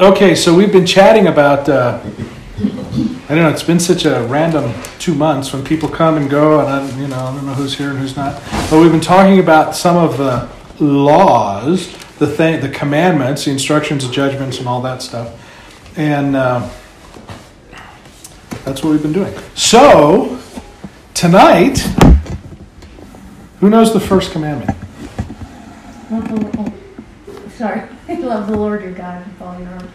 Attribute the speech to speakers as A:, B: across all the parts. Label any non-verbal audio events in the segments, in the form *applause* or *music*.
A: Okay, so we've been chatting about. Uh, I don't know. It's been such a random two months when people come and go, and I, you know, I don't know who's here and who's not. But we've been talking about some of the laws, the thing, the commandments, the instructions, the judgments, and all that stuff, and uh, that's what we've been doing. So tonight, who knows the first commandment? *laughs*
B: Sorry, love the Lord your God with all your heart.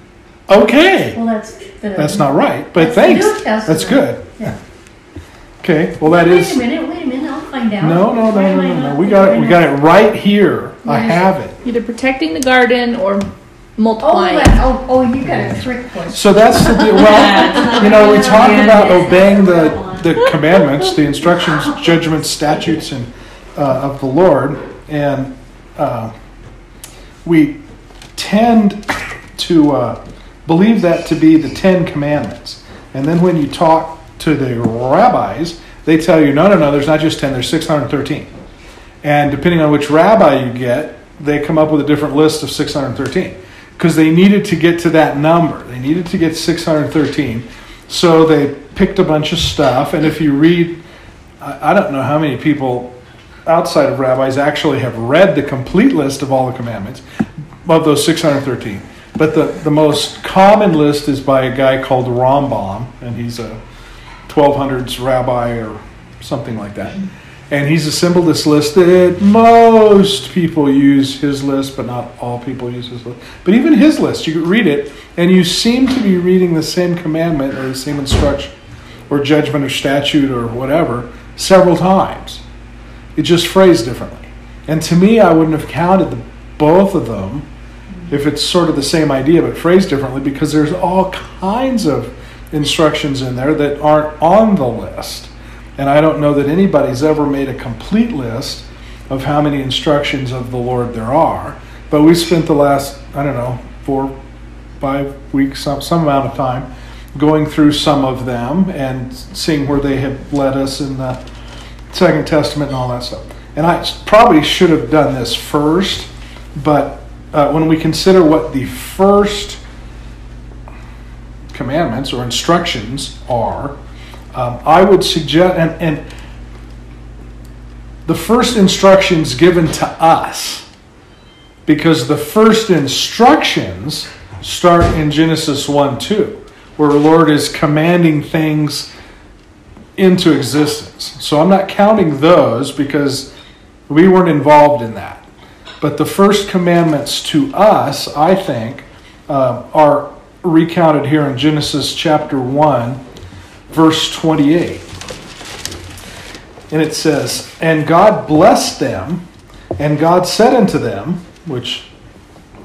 A: Okay.
B: Well, that's the.
A: That's not right, but
B: That's
A: thanks. That's good.
B: Yeah.
A: Okay, well that
B: Wait
A: is
B: a minute, wait a minute, I'll find out.
A: no, no, no, no, no, no. We got it. We got it right here. I have it.
C: Either protecting the garden or
B: out? Oh, oh, oh, you got a trick question.
A: So that's the deal. Well, *laughs* you know, we talk about obeying the the commandments, the instructions, judgments, statutes, and uh, of the Lord, and uh, we tend to uh, believe that to be the Ten Commandments. And then when you talk to the rabbis, they tell you, no, no, no, there's not just 10, there's 613. And depending on which rabbi you get, they come up with a different list of 613. Because they needed to get to that number. They needed to get 613. So they picked a bunch of stuff. And if you read, I I don't know how many people outside of rabbis actually have read the complete list of all the commandments of those 613. But the, the most common list is by a guy called Rambam, and he's a 1200s rabbi or something like that. And he's assembled this list that most people use his list, but not all people use his list. But even his list, you read it, and you seem to be reading the same commandment or the same instruction or judgment or statute or whatever several times. It just phrased differently. And to me, I wouldn't have counted the, both of them if it's sort of the same idea but phrased differently because there's all kinds of instructions in there that aren't on the list. And I don't know that anybody's ever made a complete list of how many instructions of the Lord there are. But we spent the last, I don't know, four, five weeks, some, some amount of time going through some of them and seeing where they have led us in the Second Testament and all that stuff. And I probably should have done this first, but uh, when we consider what the first commandments or instructions are, um, I would suggest, and, and the first instructions given to us, because the first instructions start in Genesis 1 2, where the Lord is commanding things into existence. So I'm not counting those because we weren't involved in that. But the first commandments to us, I think, uh, are recounted here in Genesis chapter 1, verse 28. And it says, And God blessed them, and God said unto them, which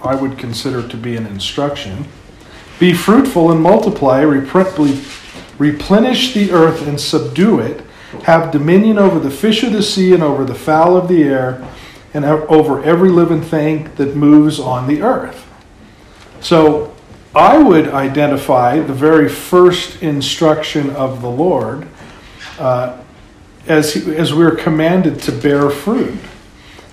A: I would consider to be an instruction, Be fruitful and multiply, replenish the earth and subdue it, have dominion over the fish of the sea and over the fowl of the air, and over every living thing that moves on the earth. So I would identify the very first instruction of the Lord uh, as, as we're commanded to bear fruit.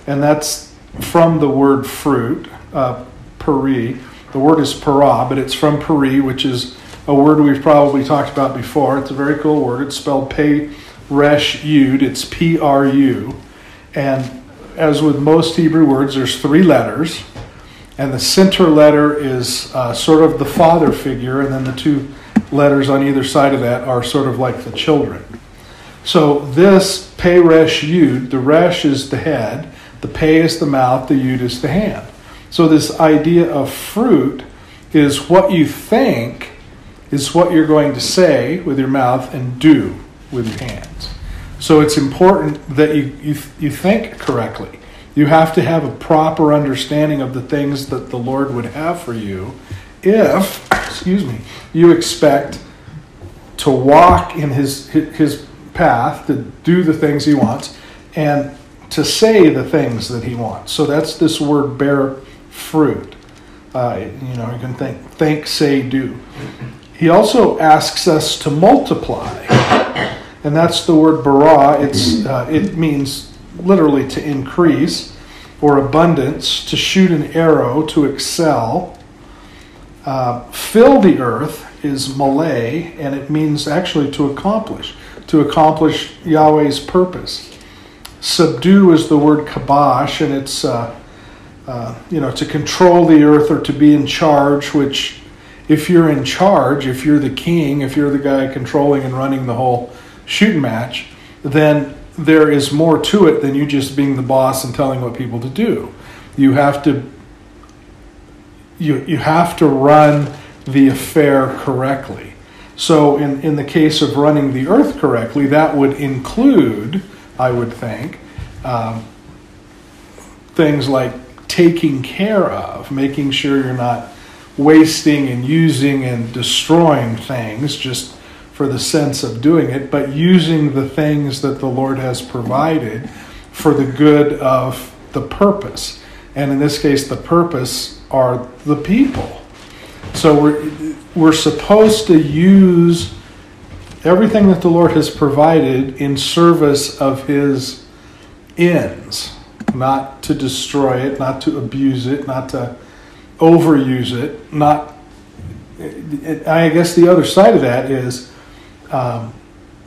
A: And that's from the word fruit, uh, peri. The word is para, but it's from peri, which is a word we've probably talked about before. It's a very cool word. It's spelled pei resh yud. It's P R U. And as with most Hebrew words, there's three letters. And the center letter is uh, sort of the father figure, and then the two letters on either side of that are sort of like the children. So this pei resh yud, the resh is the head, the pei is the mouth, the yud is the hand. So this idea of fruit is what you think is what you're going to say with your mouth and do with your hands. So it's important that you, you, you think correctly. You have to have a proper understanding of the things that the Lord would have for you if, excuse me, you expect to walk in his his path, to do the things he wants, and to say the things that he wants. So that's this word bear fruit. Uh, you know, you can think, think, say, do. He also asks us to multiply, and that's the word bara. It's uh, it means literally to increase or abundance, to shoot an arrow, to excel. Uh, fill the earth is Malay, and it means actually to accomplish, to accomplish Yahweh's purpose. Subdue is the word kabash, and it's uh, uh, you know to control the earth or to be in charge. Which, if you're in charge, if you're the king, if you're the guy controlling and running the whole shooting match, then there is more to it than you just being the boss and telling what people to do. You have to you, you have to run the affair correctly. So, in, in the case of running the earth correctly, that would include, I would think, um, things like taking care of, making sure you're not wasting and using and destroying things just for the sense of doing it, but using the things that the Lord has provided for the good of the purpose. And in this case, the purpose are the people. So we're, we're supposed to use everything that the Lord has provided in service of His ends, not to destroy it, not to abuse it, not to overuse it, not. I guess the other side of that is um,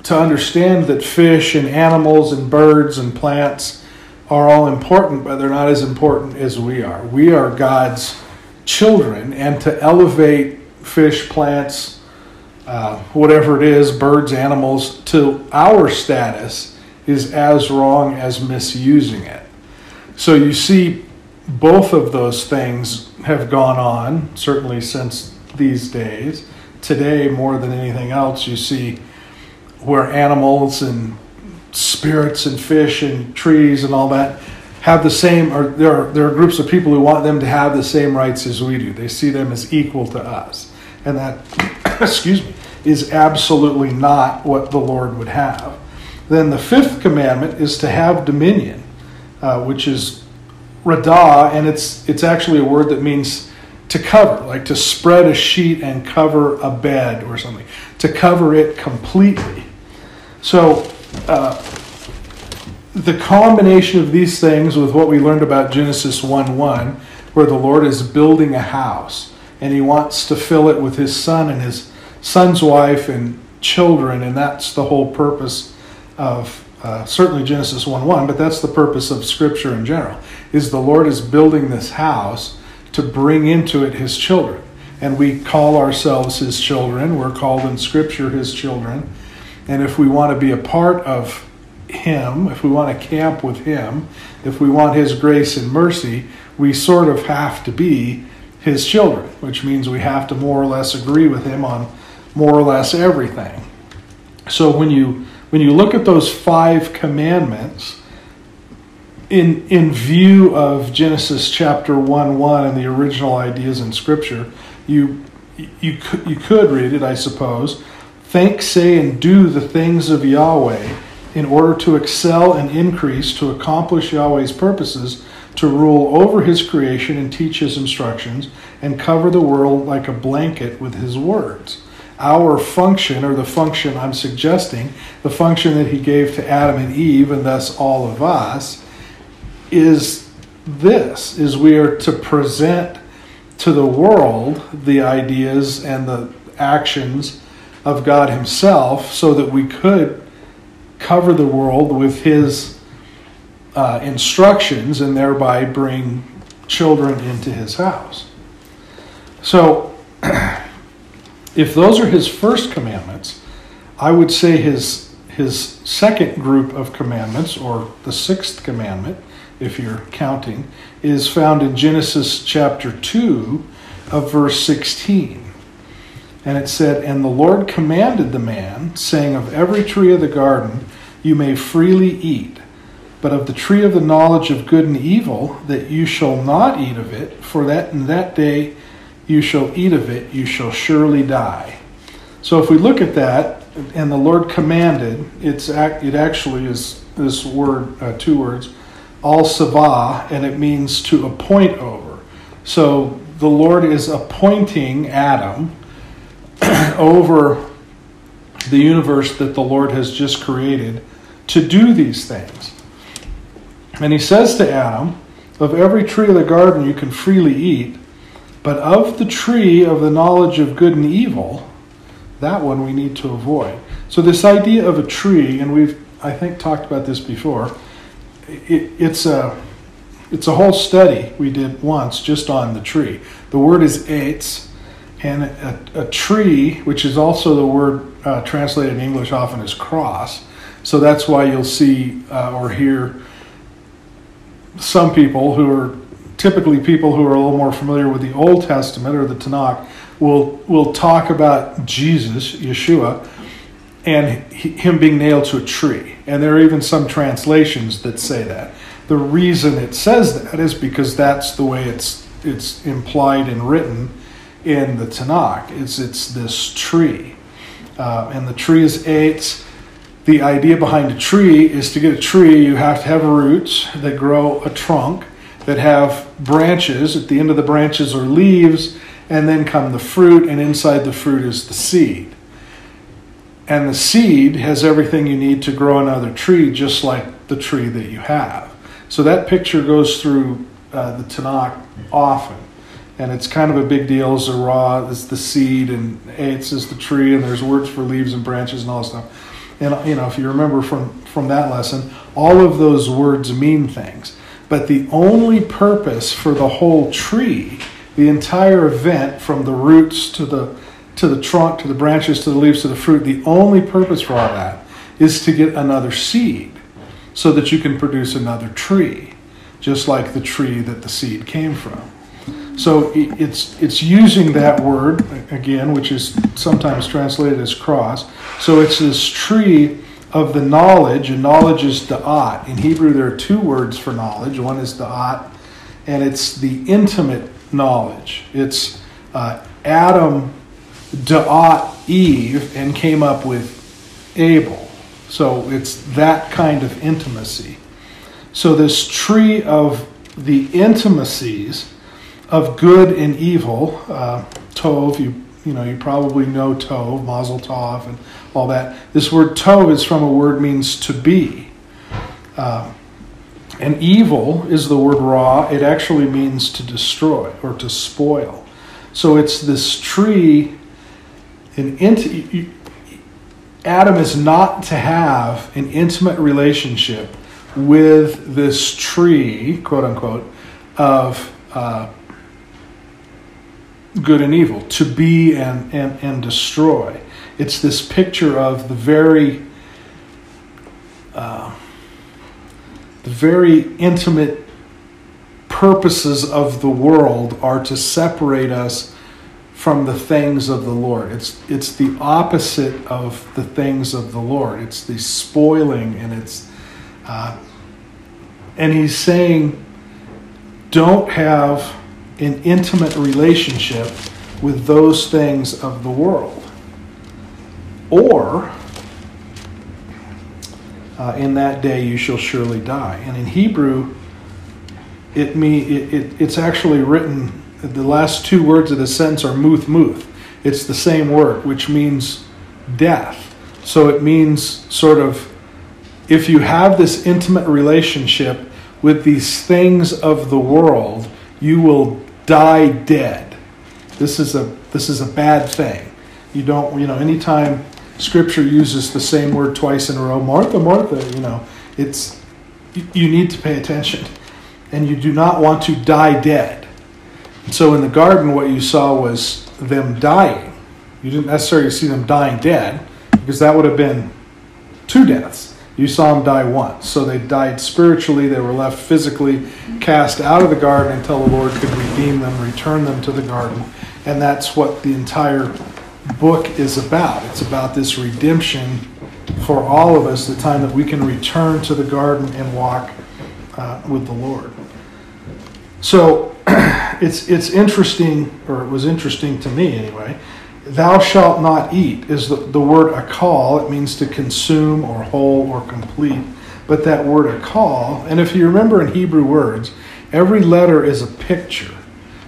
A: to understand that fish and animals and birds and plants are all important, but they're not as important as we are. We are God's children, and to elevate fish, plants, uh, whatever it is, birds, animals, to our status is as wrong as misusing it. So you see, both of those things have gone on, certainly since these days. Today, more than anything else, you see where animals and spirits and fish and trees and all that have the same, or there are, there are groups of people who want them to have the same rights as we do. They see them as equal to us. And that, *coughs* excuse me, is absolutely not what the Lord would have. Then the fifth commandment is to have dominion, uh, which is radah, and it's, it's actually a word that means to cover, like to spread a sheet and cover a bed or something, to cover it completely. So, uh, the combination of these things with what we learned about Genesis 1 1, where the Lord is building a house and he wants to fill it with his son and his son's wife and children, and that's the whole purpose of uh, certainly Genesis 1 1, but that's the purpose of Scripture in general, is the Lord is building this house to bring into it his children. And we call ourselves his children. We're called in Scripture his children. And if we want to be a part of him, if we want to camp with Him, if we want His grace and mercy, we sort of have to be His children, which means we have to more or less agree with Him on more or less everything. So when you when you look at those five commandments in in view of Genesis chapter 1 1 and the original ideas in scripture, you you could, you could read it, I suppose. Think, say, and do the things of Yahweh in order to excel and increase, to accomplish Yahweh's purposes, to rule over his creation and teach his instructions, and cover the world like a blanket with his words. Our function, or the function I'm suggesting, the function that he gave to Adam and Eve, and thus all of us, is this is we are to present to the world the ideas and the actions of God Himself so that we could cover the world with his uh, instructions and thereby bring children into his house. So, *clears throat* if those are his first commandments, I would say his, his second group of commandments, or the sixth commandment, if you're counting, is found in Genesis chapter 2 of verse 16. And it said, And the Lord commanded the man, saying, Of every tree of the garden you may freely eat, but of the tree of the knowledge of good and evil, that you shall not eat of it, for that in that day you shall eat of it, you shall surely die. So if we look at that, and the Lord commanded, it's it actually is this word, uh, two words, al savah, and it means to appoint over. So the Lord is appointing Adam *clears throat* over the universe that the Lord has just created to do these things. And he says to Adam, Of every tree of the garden you can freely eat, But of the tree of the knowledge of good and evil, that one we need to avoid. So, this idea of a tree, and we've, I think, talked about this before, it, it's, a, it's a whole study we did once just on the tree. The word is eitz, and a, a tree, which is also the word uh, translated in English often as cross. So that's why you'll see uh, or hear some people who are typically people who are a little more familiar with the Old Testament or the Tanakh will will talk about Jesus, Yeshua, and him being nailed to a tree. And there are even some translations that say that. The reason it says that is because that's the way it's it's implied and written in the Tanakh. It's it's this tree, uh, and the tree is eitz. The idea behind a tree is to get a tree, you have to have roots that grow a trunk that have branches. At the end of the branches are leaves, and then come the fruit, and inside the fruit is the seed. And the seed has everything you need to grow another tree, just like the tree that you have. So that picture goes through uh, the Tanakh often. And it's kind of a big deal. Zerah is the seed, and Eitz is the tree, and there's words for leaves and branches and all that stuff. And you know, if you remember from from that lesson, all of those words mean things. But the only purpose for the whole tree, the entire event from the roots to the to the trunk to the branches to the leaves to the fruit, the only purpose for all that is to get another seed so that you can produce another tree, just like the tree that the seed came from. So it's it's using that word again, which is sometimes translated as cross. So it's this tree of the knowledge, and knowledge is da'at. In Hebrew, there are two words for knowledge. One is da'at, and it's the intimate knowledge. It's uh, Adam da'at Eve and came up with Abel. So it's that kind of intimacy. So this tree of the intimacies of good and evil. Uh, tov, you you know, you probably know tov, mazel tov, and all that. This word tov is from a word means to be. Uh, and evil is the word ra. It actually means to destroy or to spoil. So it's this tree. An int- Adam is not to have an intimate relationship with this tree, quote unquote, of uh, good and evil, to be and, and, and destroy. It's this picture of the very uh, the very intimate purposes of the world are to separate us from the things of the Lord. It's it's the opposite of the things of the Lord. It's the spoiling and it's uh, and he's saying don't have an intimate relationship with those things of the world. Or, uh, in that day you shall surely die. And in Hebrew, it, me, it, it, it's actually written, the last two words of the sentence are muth muth. It's the same word, which means death. So it means sort of if you have this intimate relationship with these things of the world, you will die dead. This is a this is a bad thing. You don't you know anytime Scripture uses the same word twice in a row, Martha, Martha, you know, it's you need to pay attention, and you do not want to die dead. So in the garden, what you saw was them dying. You didn't necessarily see them dying dead, because that would have been two deaths. You saw them die once. So they died spiritually. They were left physically cast out of the garden until the Lord could redeem them, return them to the garden. And that's what the entire book is about. It's about this redemption for all of us, the time that we can return to the garden and walk uh, with the Lord. So it's, it's interesting, or it was interesting to me anyway, Thou shalt not eat is the, the word akal. It means to consume or whole or complete. But that word akal, and if you remember in Hebrew words, every letter is a picture.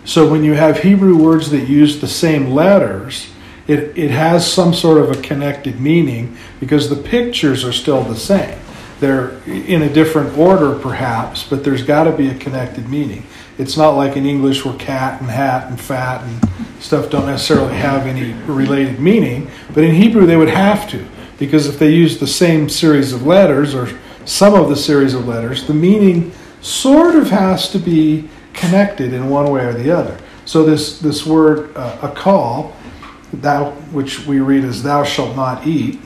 A: So when you have Hebrew words that use the same letters, it, it has some sort of a connected meaning because the pictures are still the same. They're in a different order, perhaps, but there's got to be a connected meaning. It's not like in English where cat and hat and fat and stuff don't necessarily have any related meaning, but in Hebrew they would have to, because if they use the same series of letters or some of the series of letters, the meaning sort of has to be connected in one way or the other. So this this word uh, akal, thou which we read as thou shalt not eat,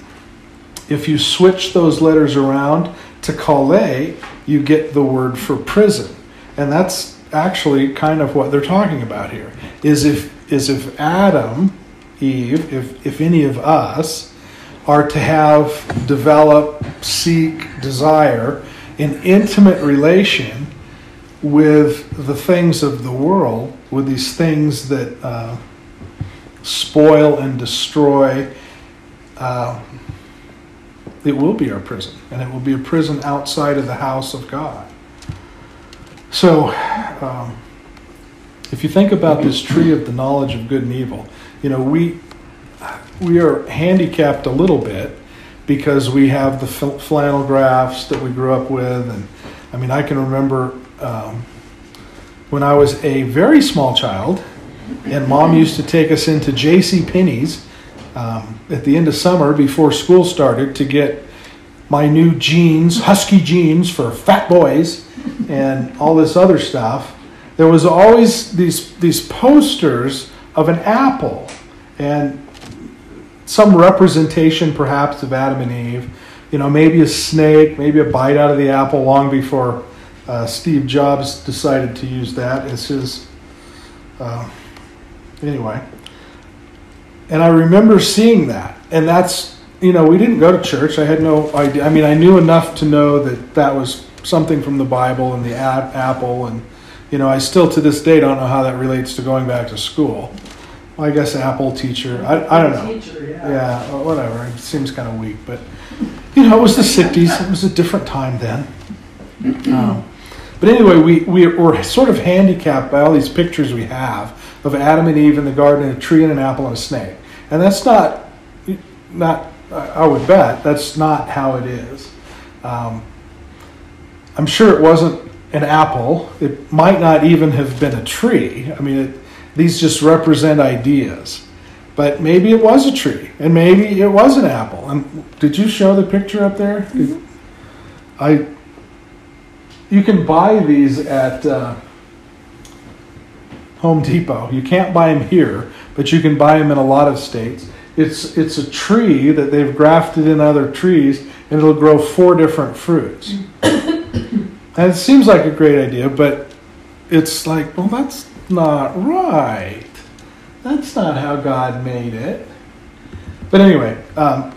A: if you switch those letters around to kale, you get the word for prison, and that's actually kind of what they're talking about here. Is if is if Adam, Eve, if if any of us are to have develop, seek, desire an intimate relation with the things of the world, with these things that uh, spoil and destroy, uh, it will be our prison. And it will be a prison outside of the house of God. So, um, if you think about this tree of the knowledge of good and evil, you know, we, we are handicapped a little bit because we have the flannel graphs that we grew up with. And I mean, I can remember um, when I was a very small child, and mom used to take us into J.C. Penney's um, at the end of summer before school started to get my new jeans, husky jeans for fat boys, and all this other stuff. There was always these these posters of an apple and some representation, perhaps, of Adam and Eve. You know, maybe a snake, maybe a bite out of the apple long before uh, Steve Jobs decided to use that as his. Uh, anyway. And I remember seeing that. And that's, you know, we didn't go to church. I had no idea. I mean, I knew enough to know that that was something from the Bible and the apple. And, you know, I still to this day don't know how that relates to going back to school. Well, I guess Apple teacher. I, I don't know.
D: Teacher, yeah.
A: Yeah, whatever. It seems kind of weak. But, you know, it was the 60s. It was a different time then. Um, but anyway, we, we, we're sort of handicapped by all these pictures we have of Adam and Eve in the garden, and a tree and an apple and a snake. And that's not, not I would bet, that's not how it is. Um, I'm sure it wasn't an apple. It might not even have been a tree. I mean, it, these just represent ideas. But maybe it was a tree, and maybe it was an apple. And did you show the picture up there?
B: Mm-hmm.
A: I you can buy these at uh, Home Depot. You can't buy them here, but you can buy them in a lot of states. It's it's a tree that they've grafted in other trees, and it'll grow four different fruits. *coughs* it seems like a great idea, but it's like, well, that's not right. That's not how God made it. But anyway, um,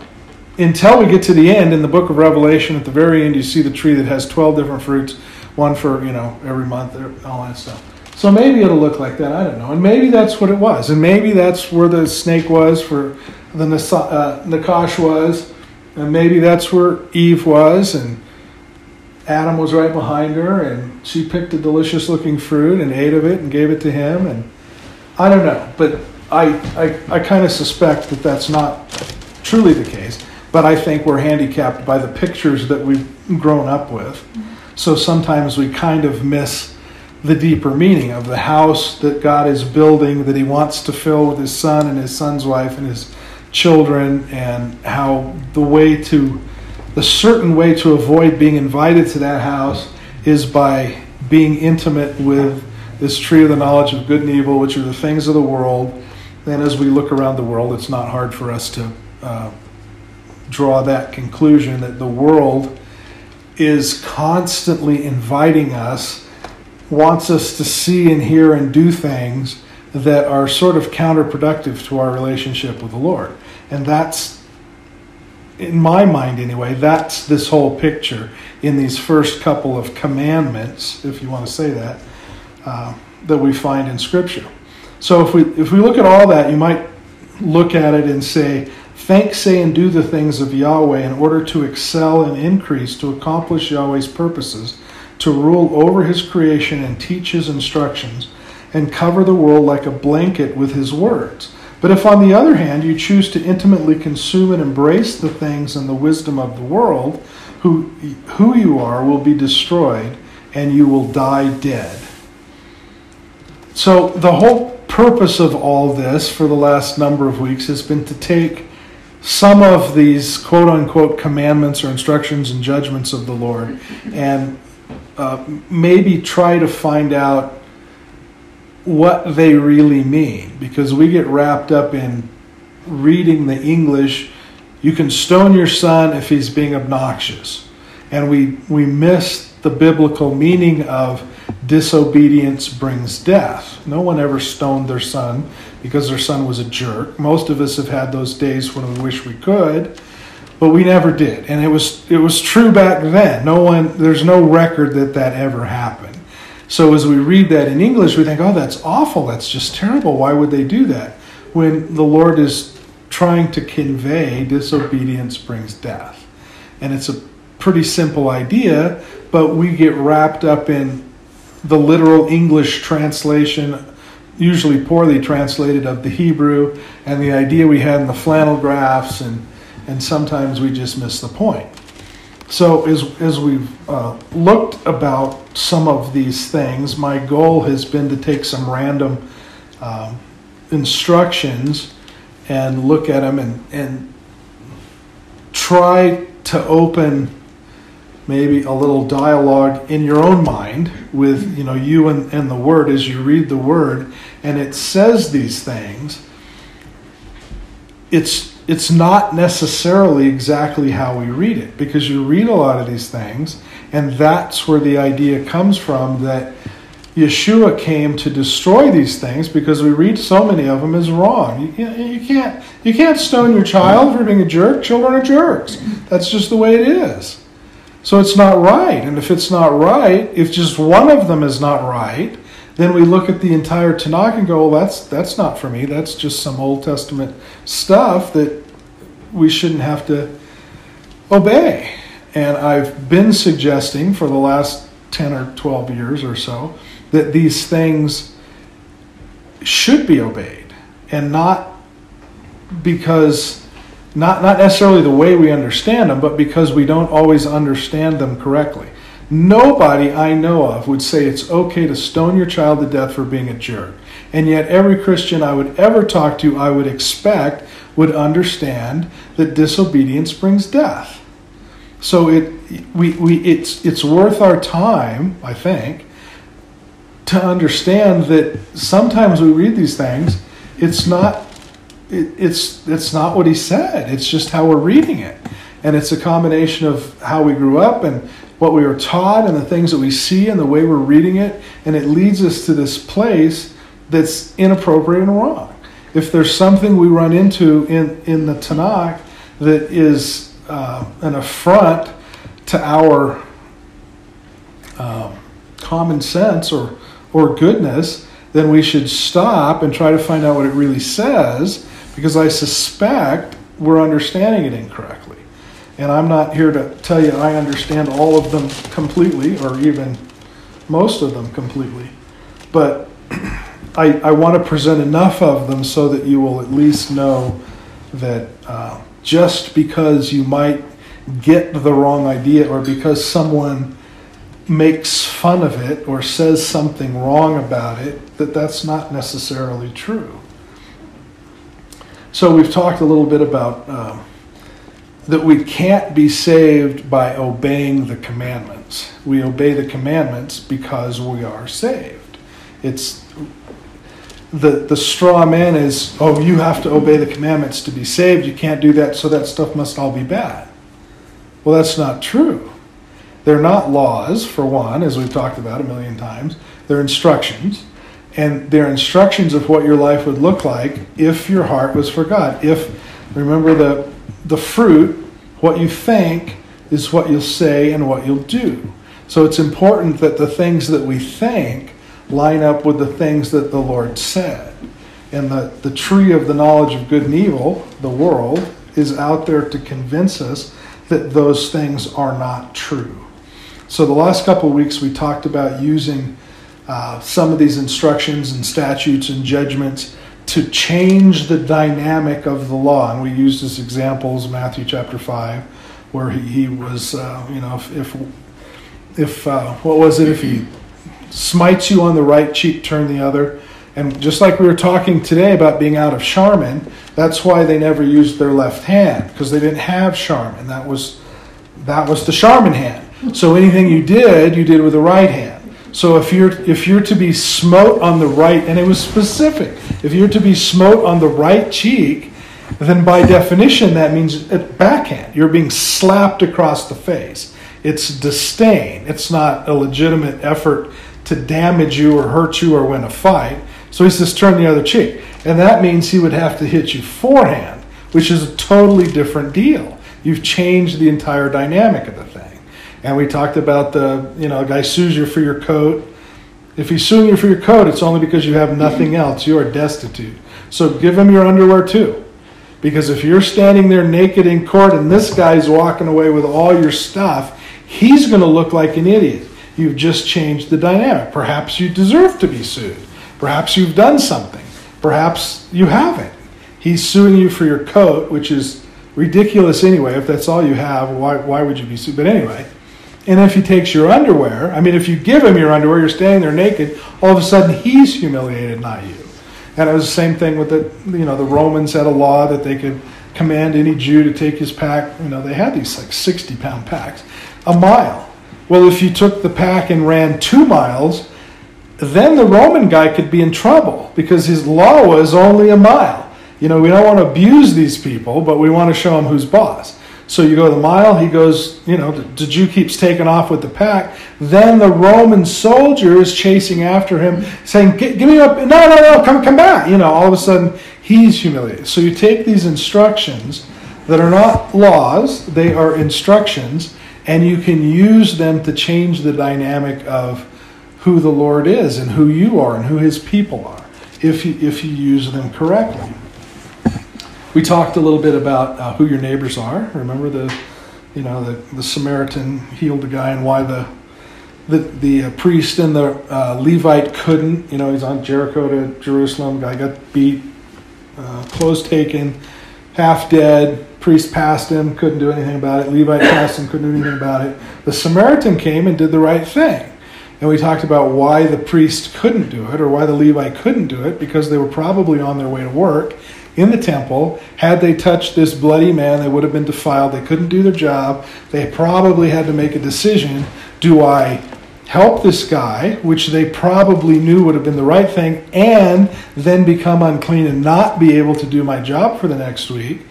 A: until we get to the end in the book of Revelation, at the very end, you see the tree that has 12 different fruits, one for, you know, every month, all that stuff. So maybe it'll look like that. I don't know. And maybe that's what it was. And maybe that's where the snake was, for the uh, Nakash was. And maybe that's where Eve was. And Adam was right behind her. And she picked a delicious looking fruit and ate of it and gave it to him. And I don't know. But I, I, I kind of suspect that that's not truly the case but I think we're handicapped by the pictures that we've grown up with. Mm-hmm. So sometimes we kind of miss the deeper meaning of the house that God is building, that He wants to fill with His Son and His Son's wife and His children, and how the way to, the certain way to avoid being invited to that house is by being intimate with this tree of the knowledge of good and evil, which are the things of the world. And as we look around the world, it's not hard for us to. Uh, draw that conclusion that the world is constantly inviting us, wants us to see and hear and do things that are sort of counterproductive to our relationship with the Lord. And that's, in my mind anyway, that's this whole picture in these first couple of commandments, if you want to say that, uh, that we find in Scripture. So if we if we look at all that, you might look at it and say, Think, say, and do the things of Yahweh in order to excel and increase to accomplish Yahweh's purposes, to rule over his creation and teach his instructions, and cover the world like a blanket with his words. But if, on the other hand, you choose to intimately consume and embrace the things and the wisdom of the world, who, who you are will be destroyed and you will die dead. So, the whole purpose of all this for the last number of weeks has been to take some of these quote unquote commandments or instructions and judgments of the Lord and uh, maybe try to find out what they really mean because we get wrapped up in reading the English. You can stone your son if he's being obnoxious. And we, we miss the biblical meaning of disobedience brings death. No one ever stoned their son because their son was a jerk. Most of us have had those days when we wish we could, but we never did. And it was it was true back then. No one there's no record that that ever happened. So as we read that in English, we think, "Oh, that's awful. That's just terrible. Why would they do that?" When the Lord is trying to convey disobedience brings death. And it's a pretty simple idea, but we get wrapped up in the literal English translation, usually poorly translated, of the Hebrew and the idea we had in the flannel graphs, and, and sometimes we just miss the point. So, as, as we've uh, looked about some of these things, my goal has been to take some random um, instructions and look at them and, and try to open maybe a little dialogue in your own mind with you know you and, and the word as you read the word. And it says these things. It's it's not necessarily exactly how we read it because you read a lot of these things and that's where the idea comes from that Yeshua came to destroy these things because we read so many of them as wrong. You, you, can't you can't stone your child for being a jerk. Children are jerks. That's just the way it is. So it's not right. And if it's not right, if just one of them is not right, then we look at the entire Tanakh and go, well, that's, that's not for me. That's just some Old Testament stuff that we shouldn't have to obey. And I've been suggesting for the last 10 or 12 years or so that these things should be obeyed and not because not, not necessarily the way we understand them, but because we don't always understand them correctly. Nobody I know of would say it's okay to stone your child to death for being a jerk. And yet, every Christian I would ever talk to, I would expect, would understand that disobedience brings death. So it, we, we, it's, it's worth our time, I think, to understand that sometimes we read these things, it's not it, it's it's not what he said. It's just how we're reading it, and it's a combination of how we grew up and what we were taught and the things that we see and the way we're reading it, and it leads us to this place that's inappropriate and wrong. If there's something we run into in in the Tanakh that is uh, an affront to our um, common sense or or goodness, then we should stop and try to find out what it really says because I suspect we're understanding it incorrectly. And I'm not here to tell you I understand all of them completely or even most of them completely. But *clears throat* I, I want to present enough of them so that you will at least know that uh, just because you might get the wrong idea or because someone makes fun of it or says something wrong about it, that that's not necessarily true. So we've talked a little bit about um, that we can't be saved by obeying the commandments. We obey the commandments because we are saved. It's the the straw man is oh you have to obey the commandments to be saved. You can't do that, so that stuff must all be bad. Well, that's not true. They're not laws, for one, as we've talked about a million times. They're instructions and they're instructions of what your life would look like if your heart was for God. If remember the the fruit, what you think is what you'll say and what you'll do. So it's important that the things that we think line up with the things that the Lord said. And the, the tree of the knowledge of good and evil, the world, is out there to convince us that those things are not true. So the last couple of weeks we talked about using uh, some of these instructions and statutes and judgments to change the dynamic of the law. And we used as examples Matthew chapter 5, where he, he was, uh, you know, if, if, if uh, what was it, if he smites you on the right cheek, turn the other. And just like we were talking today about being out of Charmin, that's why they never used their left hand because they didn't have Charmin. That was that was the Charmin hand. So anything you did, you did with the right hand. So if you're if you're to be smote on the right, and it was specific, if you're to be smote on the right cheek, then by definition that means a backhand. You're being slapped across the face. It's disdain. It's not a legitimate effort to damage you or hurt you or win a fight. So he says, turn the other cheek. And that means he would have to hit you forehand, which is a totally different deal. You've changed the entire dynamic of the thing. And we talked about the, you know, a guy sues you for your coat. If he's suing you for your coat, it's only because you have nothing else. You are destitute. So give him your underwear too. Because if you're standing there naked in court and this guy's walking away with all your stuff, he's going to look like an idiot. You've just changed the dynamic. Perhaps you deserve to be sued. Perhaps you've done something. Perhaps you haven't. He's suing you for your coat, which is ridiculous anyway. If that's all you have, why, why would you be sued? But anyway, and if he takes your underwear, I mean, if you give him your underwear, you're standing there naked, all of a sudden he's humiliated, not you. And it was the same thing with the, you know, the Romans had a law that they could command any Jew to take his pack. You know, they had these like 60 pound packs, a mile. Well, if you took the pack and ran two miles, then the Roman guy could be in trouble because his law was only a mile. You know, we don't want to abuse these people, but we want to show them who's boss. So you go the mile, he goes, you know, the Jew keeps taking off with the pack. Then the Roman soldier is chasing after him, saying, Give me up, no, no, no, come, come back. You know, all of a sudden he's humiliated. So you take these instructions that are not laws, they are instructions, and you can use them to change the dynamic of who the Lord is and who you are and who his people are if you, if you use them correctly. We talked a little bit about uh, who your neighbors are. Remember the, you know, the, the Samaritan healed the guy and why the the, the uh, priest and the uh, Levite couldn't. You know, he's on Jericho to Jerusalem. Guy got beat, uh, clothes taken, half dead. Priest passed him, couldn't do anything about it. Levite passed him, couldn't do anything about it. The Samaritan came and did the right thing. And we talked about why the priest couldn't do it or why the Levite couldn't do it because they were probably on their way to work in the temple. Had they touched this bloody man, they would have been defiled. They couldn't do their job. They probably had to make a decision do I help this guy, which they probably knew would have been the right thing, and then become unclean and not be able to do my job for the next week?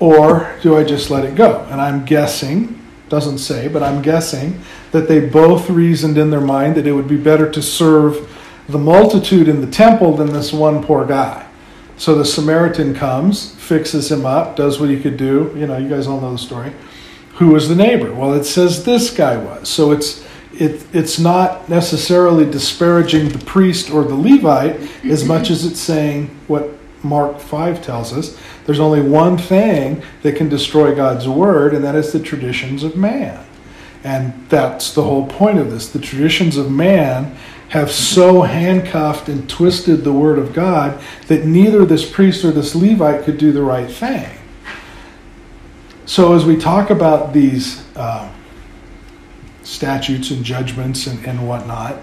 A: Or do I just let it go? And I'm guessing, doesn't say, but I'm guessing that they both reasoned in their mind that it would be better to serve the multitude in the temple than this one poor guy. So the Samaritan comes, fixes him up, does what he could do. You know, you guys all know the story. Who was the neighbor? Well, it says this guy was. So it's it, it's not necessarily disparaging the priest or the Levite as much as it's saying what Mark 5 tells us. There's only one thing that can destroy God's word, and that is the traditions of man. And that's the whole point of this. The traditions of man have so handcuffed and twisted the word of God that neither this priest or this Levite could do the right thing. So, as we talk about these uh, statutes and judgments and, and whatnot,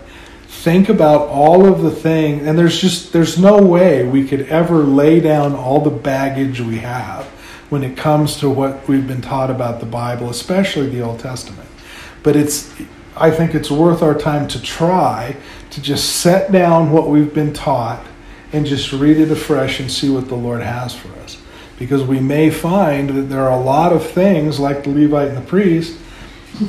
A: think about all of the thing and there's just there's no way we could ever lay down all the baggage we have when it comes to what we've been taught about the bible especially the old testament but it's i think it's worth our time to try to just set down what we've been taught and just read it afresh and see what the lord has for us because we may find that there are a lot of things like the levite and the priest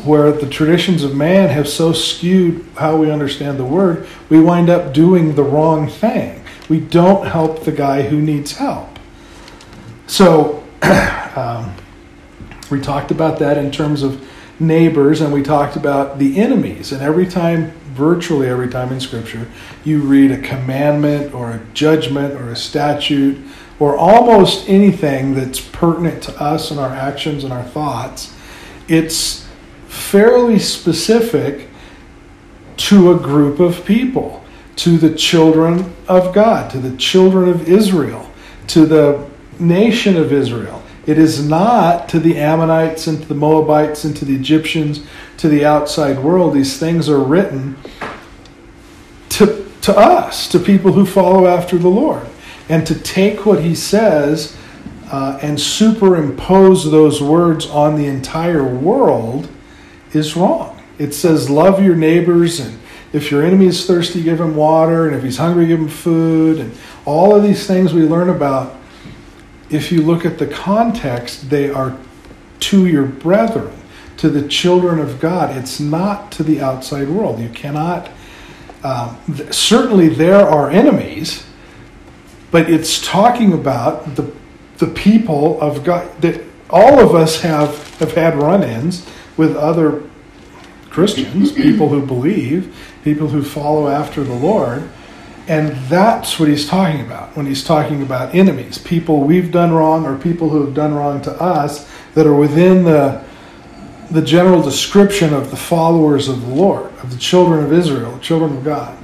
A: where the traditions of man have so skewed how we understand the word, we wind up doing the wrong thing. We don't help the guy who needs help. So, *clears throat* um, we talked about that in terms of neighbors, and we talked about the enemies. And every time, virtually every time in Scripture, you read a commandment or a judgment or a statute or almost anything that's pertinent to us and our actions and our thoughts, it's fairly specific to a group of people, to the children of God, to the children of Israel, to the nation of Israel. It is not to the Ammonites and to the Moabites and to the Egyptians, to the outside world. These things are written to, to us, to people who follow after the Lord. And to take what he says uh, and superimpose those words on the entire world is wrong. It says, Love your neighbors, and if your enemy is thirsty, give him water, and if he's hungry, give him food, and all of these things we learn about. If you look at the context, they are to your brethren, to the children of God. It's not to the outside world. You cannot. Um, th- certainly, there are enemies, but it's talking about the the people of God. That all of us have have had run-ins with other Christians, people who believe, people who follow after the Lord. And that's what he's talking about when he's talking about enemies, people we've done wrong or people who have done wrong to us that are within the, the general description of the followers of the Lord, of the children of Israel, children of God.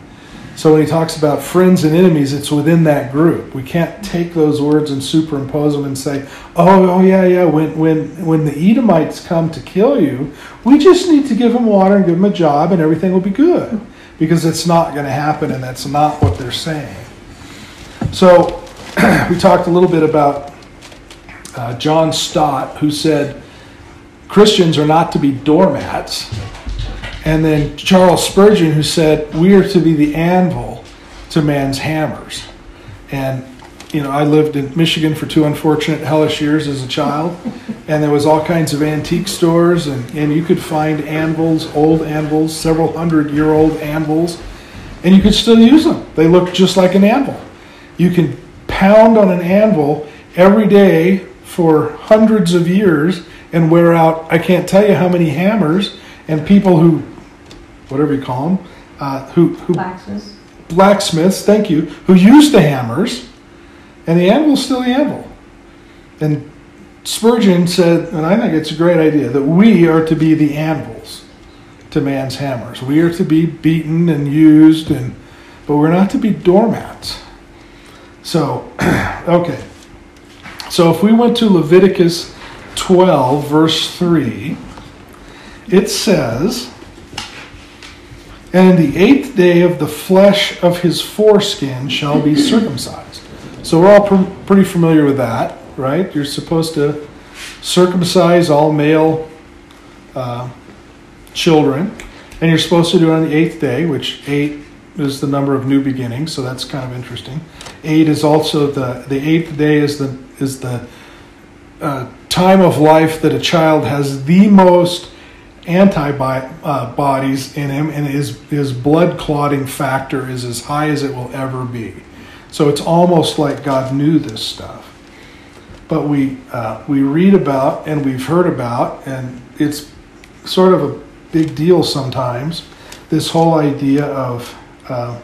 A: So when he talks about friends and enemies, it's within that group. We can't take those words and superimpose them and say, "Oh, oh yeah, yeah." When when when the Edomites come to kill you, we just need to give them water and give them a job, and everything will be good. Because it's not going to happen, and that's not what they're saying. So *clears throat* we talked a little bit about uh, John Stott, who said Christians are not to be doormats. And then Charles Spurgeon, who said, We are to be the anvil to man's hammers. And, you know, I lived in Michigan for two unfortunate, hellish years as a child. *laughs* And there was all kinds of antique stores, and, and you could find anvils, old anvils, several hundred year old anvils, and you could still use them. They look just like an anvil. You can pound on an anvil every day for hundreds of years and wear out, I can't tell you how many hammers and people who whatever you call them, uh, who, who
B: Blacksmiths.
A: blacksmiths, thank you, who used the hammers, and the anvil's still the anvil. And Spurgeon said, and I think it's a great idea, that we are to be the anvils to man's hammers. We are to be beaten and used, and but we're not to be doormats. So, *clears throat* okay. So if we went to Leviticus 12, verse 3, it says, and in the eighth day of the flesh of his foreskin shall be circumcised. So we're all pr- pretty familiar with that, right? You're supposed to circumcise all male uh, children, and you're supposed to do it on the eighth day, which eight is the number of new beginnings, so that's kind of interesting. Eight is also the the eighth day is the is the uh, time of life that a child has the most antibodies in him, and his, his blood clotting factor is as high as it will ever be. So it's almost like God knew this stuff. But we, uh, we read about and we've heard about, and it's sort of a big deal sometimes, this whole idea of uh,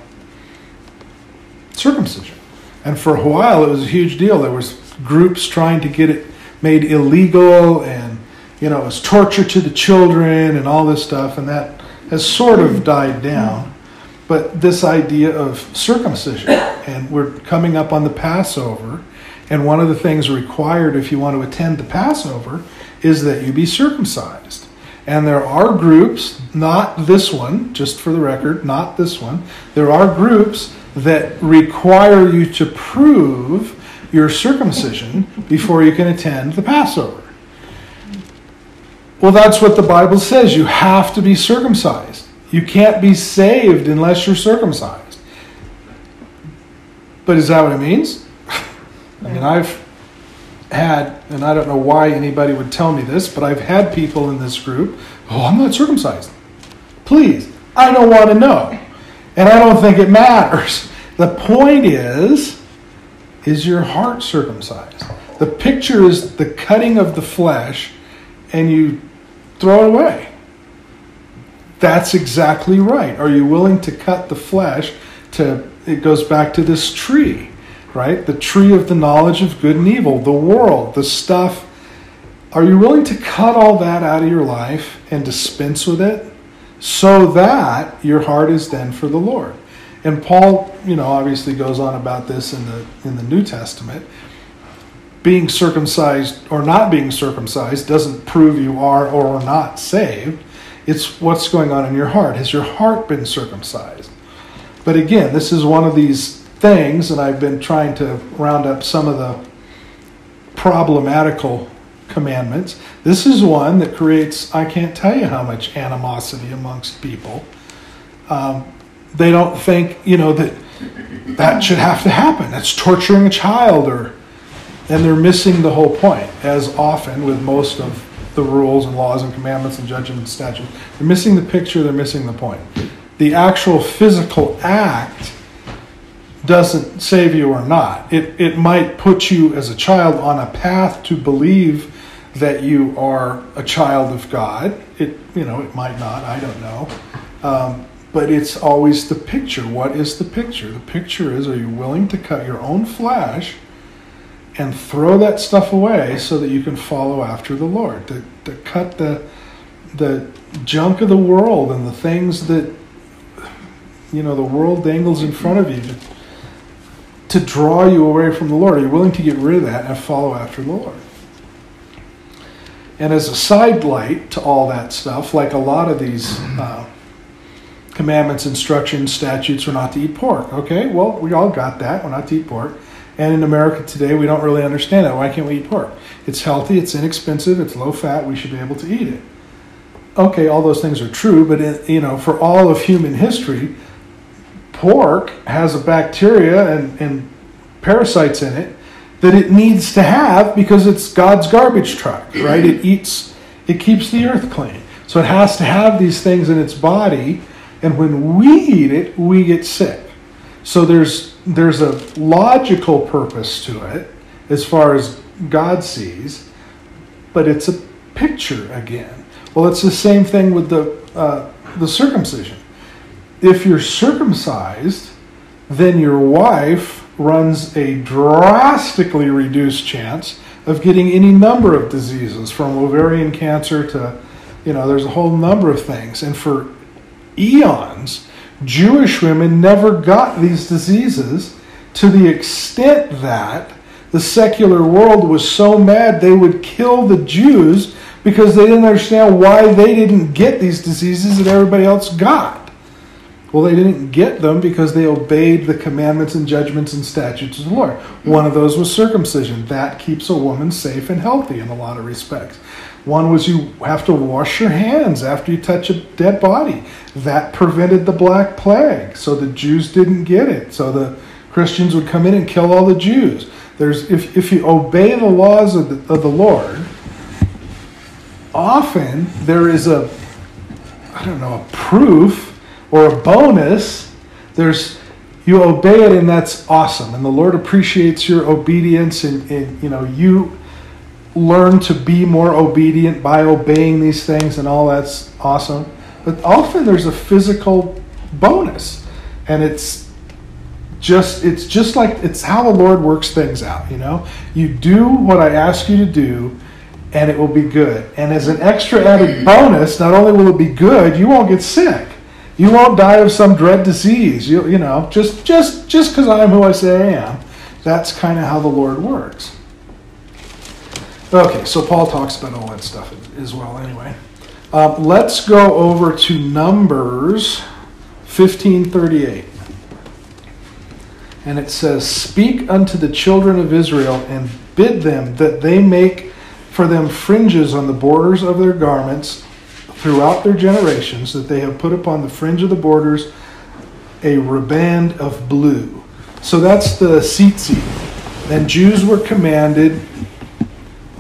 A: circumcision. And for a while, it was a huge deal. There was groups trying to get it made illegal and you know, it was torture to the children and all this stuff, and that has sort of died down. But this idea of circumcision, and we're coming up on the Passover, and one of the things required if you want to attend the Passover is that you be circumcised. And there are groups, not this one, just for the record, not this one, there are groups that require you to prove your circumcision before you can attend the Passover. Well, that's what the Bible says. You have to be circumcised. You can't be saved unless you're circumcised. But is that what it means? I mean, I've had, and I don't know why anybody would tell me this, but I've had people in this group, oh, I'm not circumcised. Please, I don't want to know. And I don't think it matters. The point is, is your heart circumcised? The picture is the cutting of the flesh, and you throw it away. That's exactly right. Are you willing to cut the flesh to it goes back to this tree, right? The tree of the knowledge of good and evil, the world, the stuff. Are you willing to cut all that out of your life and dispense with it so that your heart is then for the Lord? And Paul, you know, obviously goes on about this in the in the New Testament. being circumcised or not being circumcised doesn't prove you are or are not saved. It's what's going on in your heart. Has your heart been circumcised? But again, this is one of these things, and I've been trying to round up some of the problematical commandments. This is one that creates, I can't tell you how much animosity amongst people. Um, they don't think, you know, that that should have to happen. That's torturing a child, or and they're missing the whole point. As often with most of the rules and laws and commandments and judgments and statutes, they're missing the picture. They're missing the point. The actual physical act doesn't save you or not. It it might put you as a child on a path to believe that you are a child of God. It you know it might not. I don't know. Um, but it's always the picture. What is the picture? The picture is are you willing to cut your own flesh and throw that stuff away so that you can follow after the Lord? To, to cut the, the junk of the world and the things that, you know, the world dangles in front of you to, to draw you away from the Lord. Are you willing to get rid of that and follow after the Lord? And as a side light to all that stuff, like a lot of these. Uh, commandments, instructions, statutes are not to eat pork. Okay, well, we all got that. We're not to eat pork. And in America today, we don't really understand that. Why can't we eat pork? It's healthy, it's inexpensive, it's low fat. We should be able to eat it. Okay, all those things are true, but you know, for all of human history, pork has a bacteria and, and parasites in it that it needs to have because it's God's garbage truck, right? It eats, it keeps the earth clean. So it has to have these things in its body and when we eat it, we get sick. So there's there's a logical purpose to it as far as God sees, but it's a picture again. Well, it's the same thing with the uh, the circumcision. If you're circumcised, then your wife runs a drastically reduced chance of getting any number of diseases, from ovarian cancer to, you know, there's a whole number of things. And for eons, Jewish women never got these diseases to the extent that the secular world was so mad they would kill the Jews because they didn't understand why they didn't get these diseases that everybody else got. Well, they didn't get them because they obeyed the commandments and judgments and statutes of the Lord. One of those was circumcision. That keeps a woman safe and healthy in a lot of respects. One was you have to wash your hands after you touch a dead body. That prevented the Black Plague, so the Jews didn't get it. So the Christians would come in and kill all the Jews. There's if, if you obey the laws of the, of the Lord, often there is a I don't know a proof or a bonus. There's you obey it and that's awesome, and the Lord appreciates your obedience and, and you know you learn to be more obedient by obeying these things and all that's awesome. But often there's a physical bonus. And it's just it's just like it's how the Lord works things out, you know? You do what I ask you to do and it will be good. And as an extra added bonus, not only will it be good, you won't get sick. You won't die of some dread disease. You, you know, just just just because I am who I say I am. That's kind of how the Lord works. Okay, so Paul talks about all that stuff as well, anyway. Um, let's go over to Numbers 1538. And it says, Speak unto the children of Israel and bid them that they make for them fringes on the borders of their garments throughout their generations, that they have put upon the fringe of the borders a riband of blue. So that's the tzitzit. And Jews were commanded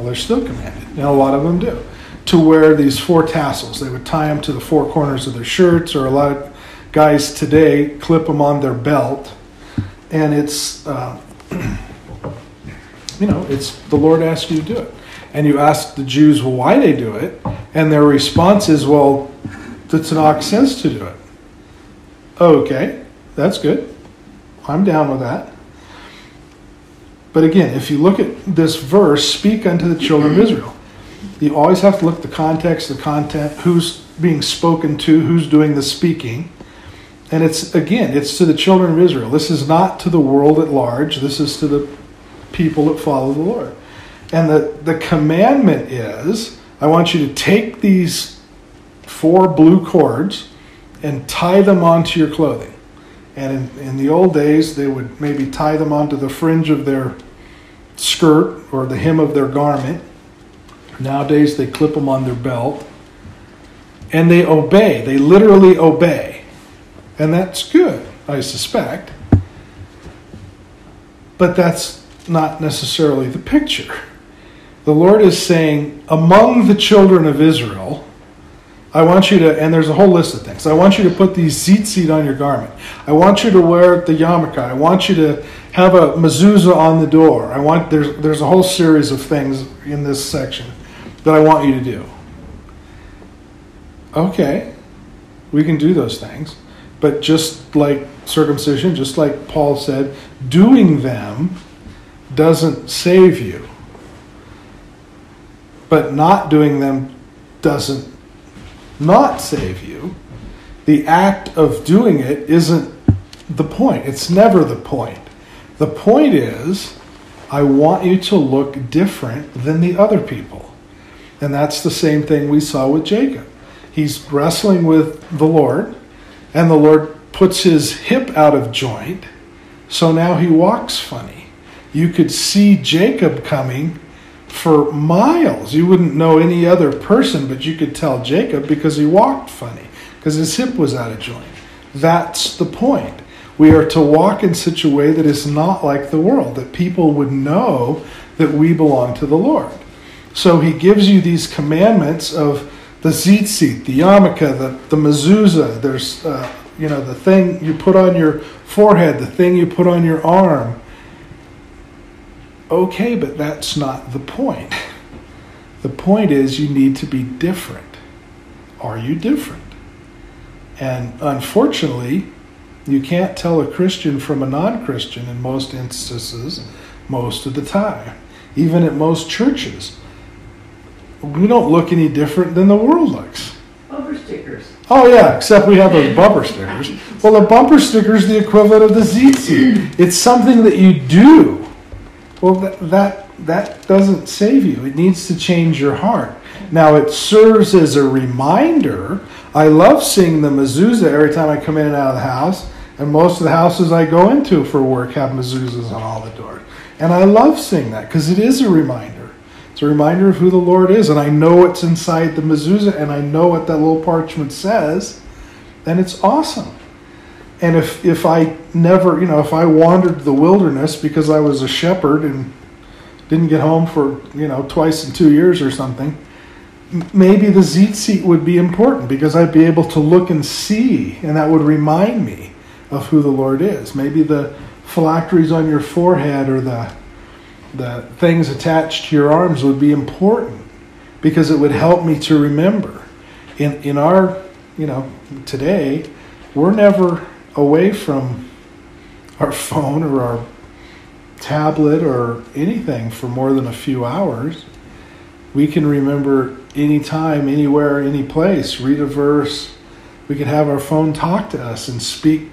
A: well, they're still commanded, and a lot of them do, to wear these four tassels. They would tie them to the four corners of their shirts, or a lot of guys today clip them on their belt. And it's, uh, *clears throat* you know, it's the Lord asked you to do it. And you ask the Jews why they do it, and their response is, well, the Tanakh says to do it. Okay, that's good. I'm down with that. But again, if you look at this verse, speak unto the children of Israel, you always have to look at the context, the content, who's being spoken to, who's doing the speaking. And it's, again, it's to the children of Israel. This is not to the world at large, this is to the people that follow the Lord. And the, the commandment is I want you to take these four blue cords and tie them onto your clothing. And in, in the old days, they would maybe tie them onto the fringe of their skirt or the hem of their garment. Nowadays, they clip them on their belt. And they obey. They literally obey. And that's good, I suspect. But that's not necessarily the picture. The Lord is saying, among the children of Israel, I want you to, and there's a whole list of things. I want you to put the tzitzit on your garment. I want you to wear the yarmulke. I want you to have a mezuzah on the door. I want there's there's a whole series of things in this section that I want you to do. Okay, we can do those things, but just like circumcision, just like Paul said, doing them doesn't save you. But not doing them doesn't not save you. The act of doing it isn't the point. It's never the point. The point is, I want you to look different than the other people. And that's the same thing we saw with Jacob. He's wrestling with the Lord, and the Lord puts his hip out of joint, so now he walks funny. You could see Jacob coming for miles. You wouldn't know any other person, but you could tell Jacob because he walked funny, because his hip was out of joint. That's the point. We are to walk in such a way that is not like the world, that people would know that we belong to the Lord. So he gives you these commandments of the tzitzit, the yarmulke, the, the mezuzah. There's, uh, you know, the thing you put on your forehead, the thing you put on your arm. Okay, but that's not the point. The point is you need to be different. Are you different? And unfortunately, you can't tell a Christian from a non Christian in most instances, most of the time, even at most churches. We don't look any different than the world looks.
D: Bumper stickers.
A: Oh yeah, except we have those bumper stickers. Well, a bumper sticker is the equivalent of the tzitzit. It's something that you do. Well, that, that that doesn't save you. It needs to change your heart. Now it serves as a reminder. I love seeing the mezuzah every time I come in and out of the house, and most of the houses I go into for work have mezuzahs on all the doors. And I love seeing that because it is a reminder. It's a reminder of who the Lord is, and I know what's inside the mezuzah, and I know what that little parchment says, and it's awesome. And if if I never, you know, if I wandered the wilderness because I was a shepherd and didn't get home for you know twice in two years or something, maybe the zit tzitzit would be important because I'd be able to look and see, and that would remind me of who the Lord is. Maybe the phylacteries on your forehead or the the things attached to your arms would be important because it would help me to remember. In in our you know today, we're never away from our *laughs* phone or our tablet or anything for more than a few hours. We can remember anytime, anywhere, any place, read a verse. We could have our phone talk to us and speak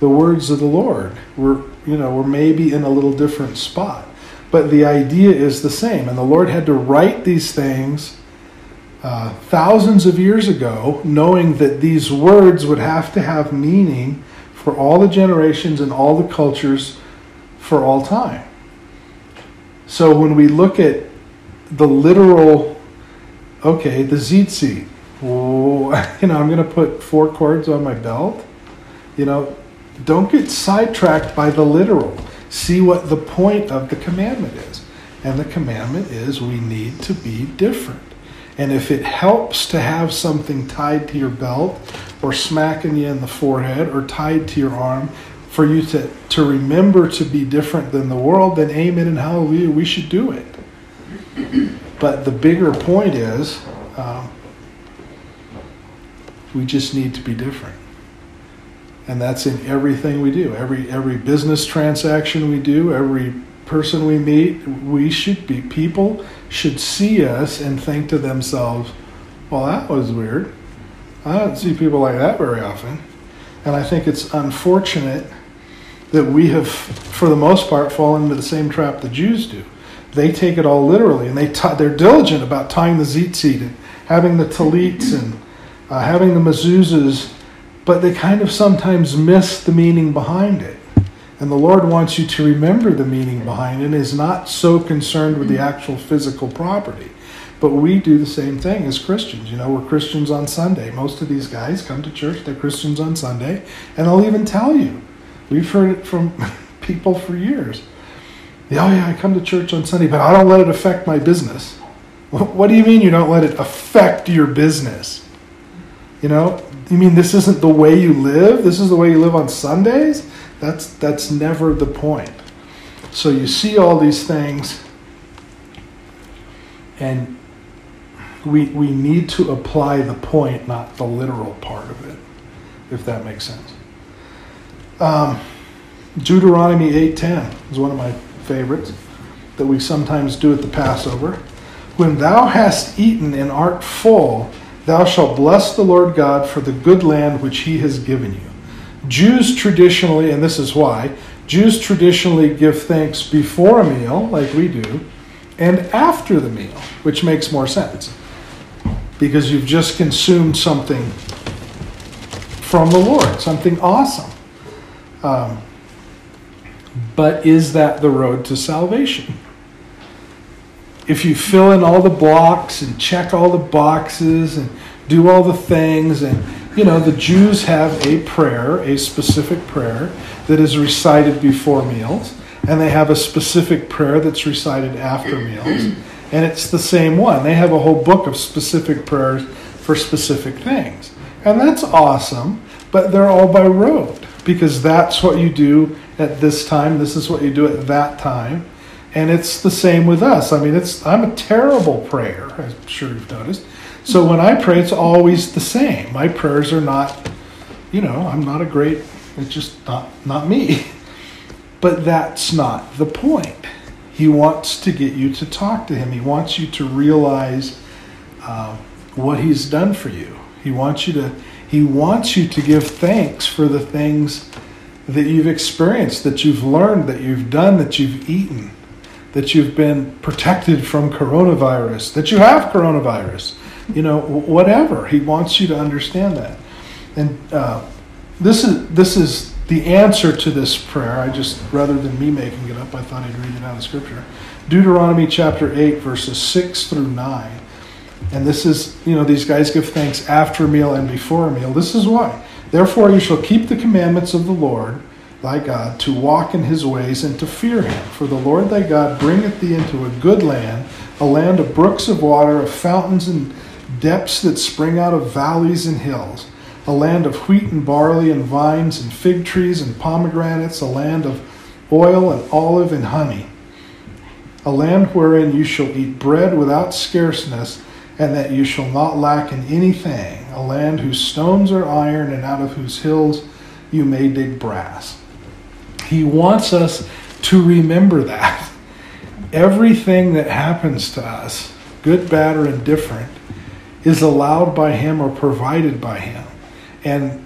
A: the words of the Lord. We're, you know, we're maybe in a little different spot. But the idea is the same. And the Lord had to write these things uh, thousands of years ago, knowing that these words would have to have meaning for all the generations and all the cultures for all time. So when we look at the literal, okay, the tzitzit, oh, *laughs* you know, I'm going to put four cords on my belt. You know, don't get sidetracked by the literal. See what the point of the commandment is. And the commandment is we need to be different. And if it helps to have something tied to your belt or smacking you in the forehead or tied to your arm for you to, to remember to be different than the world, then amen and hallelujah, we should do it. But the bigger point is um, we just need to be different. And that's in everything we do. Every every business transaction we do, every person we meet, we should be people should see us and think to themselves, "Well, that was weird. I don't see people like that very often." And I think it's unfortunate that we have, for the most part, fallen into the same trap the Jews do. they take it all literally, and they t- they're diligent about tying the tzitzit and having the tallits and uh, having the mezuzahs, but they kind of sometimes miss the meaning behind it. And the Lord wants you to remember the meaning behind it and is not so concerned with the mm. actual physical property. But we do the same thing as Christians. You know, we're Christians on Sunday. Most of these guys come to church, they're Christians on Sunday, and they'll even tell you. We've heard it from *laughs* people for years. Oh, yeah, I come to church on Sunday, but I don't let it affect my business. *laughs* What do you mean you don't let it affect your business? You know, you mean this isn't the way you live? This is the way you live on Sundays? That's that's never the point. So you see all these things and we we need to apply the point, not the literal part of it, if that makes sense. Um, Deuteronomy 8:10 is one of my favorites that we sometimes do at the Passover. When thou hast eaten and art full, thou shalt bless the Lord God for the good land which he has given you. Jews traditionally, and this is why, Jews traditionally give thanks before a meal, like we do, and after the meal, which makes more sense. Because you've just consumed something from the Lord, something awesome. Um, but is that the road to salvation? If you fill in all the blocks and check all the boxes and do all the things, and you know, the Jews have a prayer, a specific prayer that is recited before meals, and they have a specific prayer that's recited after meals, *clears throat* and it's the same one. They have a whole book of specific prayers for specific things, and that's awesome, but they're all by rote because that's what you do at this time. This is what you do at that time. And it's the same with us. I mean, it's I'm a terrible prayer, I'm sure you've noticed. So when I pray, it's always the same. My prayers are not, you know, I'm not a great, it's just not not me. *laughs* But that's not the point. He wants to get you to talk to him. He wants you to realize uh, what he's done for you. He wants you to he wants you to give thanks for the things that you've experienced, that you've learned, that you've done, that you've eaten, that you've been protected from coronavirus, that you have coronavirus, you know, whatever. He wants you to understand that. And uh, this is this is the answer to this prayer. I just rather than me making it up, I thought I'd read it out of Scripture. Deuteronomy chapter eight, verses six through nine. And this is, you know, these guys give thanks after a meal and before a meal. This is why. Therefore, you shall keep the commandments of the Lord thy God, to walk in his ways and to fear him. For the Lord thy God bringeth thee into a good land, a land of brooks of water, of fountains and depths that spring out of valleys and hills, a land of wheat and barley and vines and fig trees and pomegranates, a land of oil and olive and honey, a land wherein you shall eat bread without scarceness and that you shall not lack in anything, a land whose stones are iron, and out of whose hills you may dig brass. He wants us to remember that. *laughs* Everything that happens to us, good, bad, or indifferent, is allowed by Him or provided by Him. And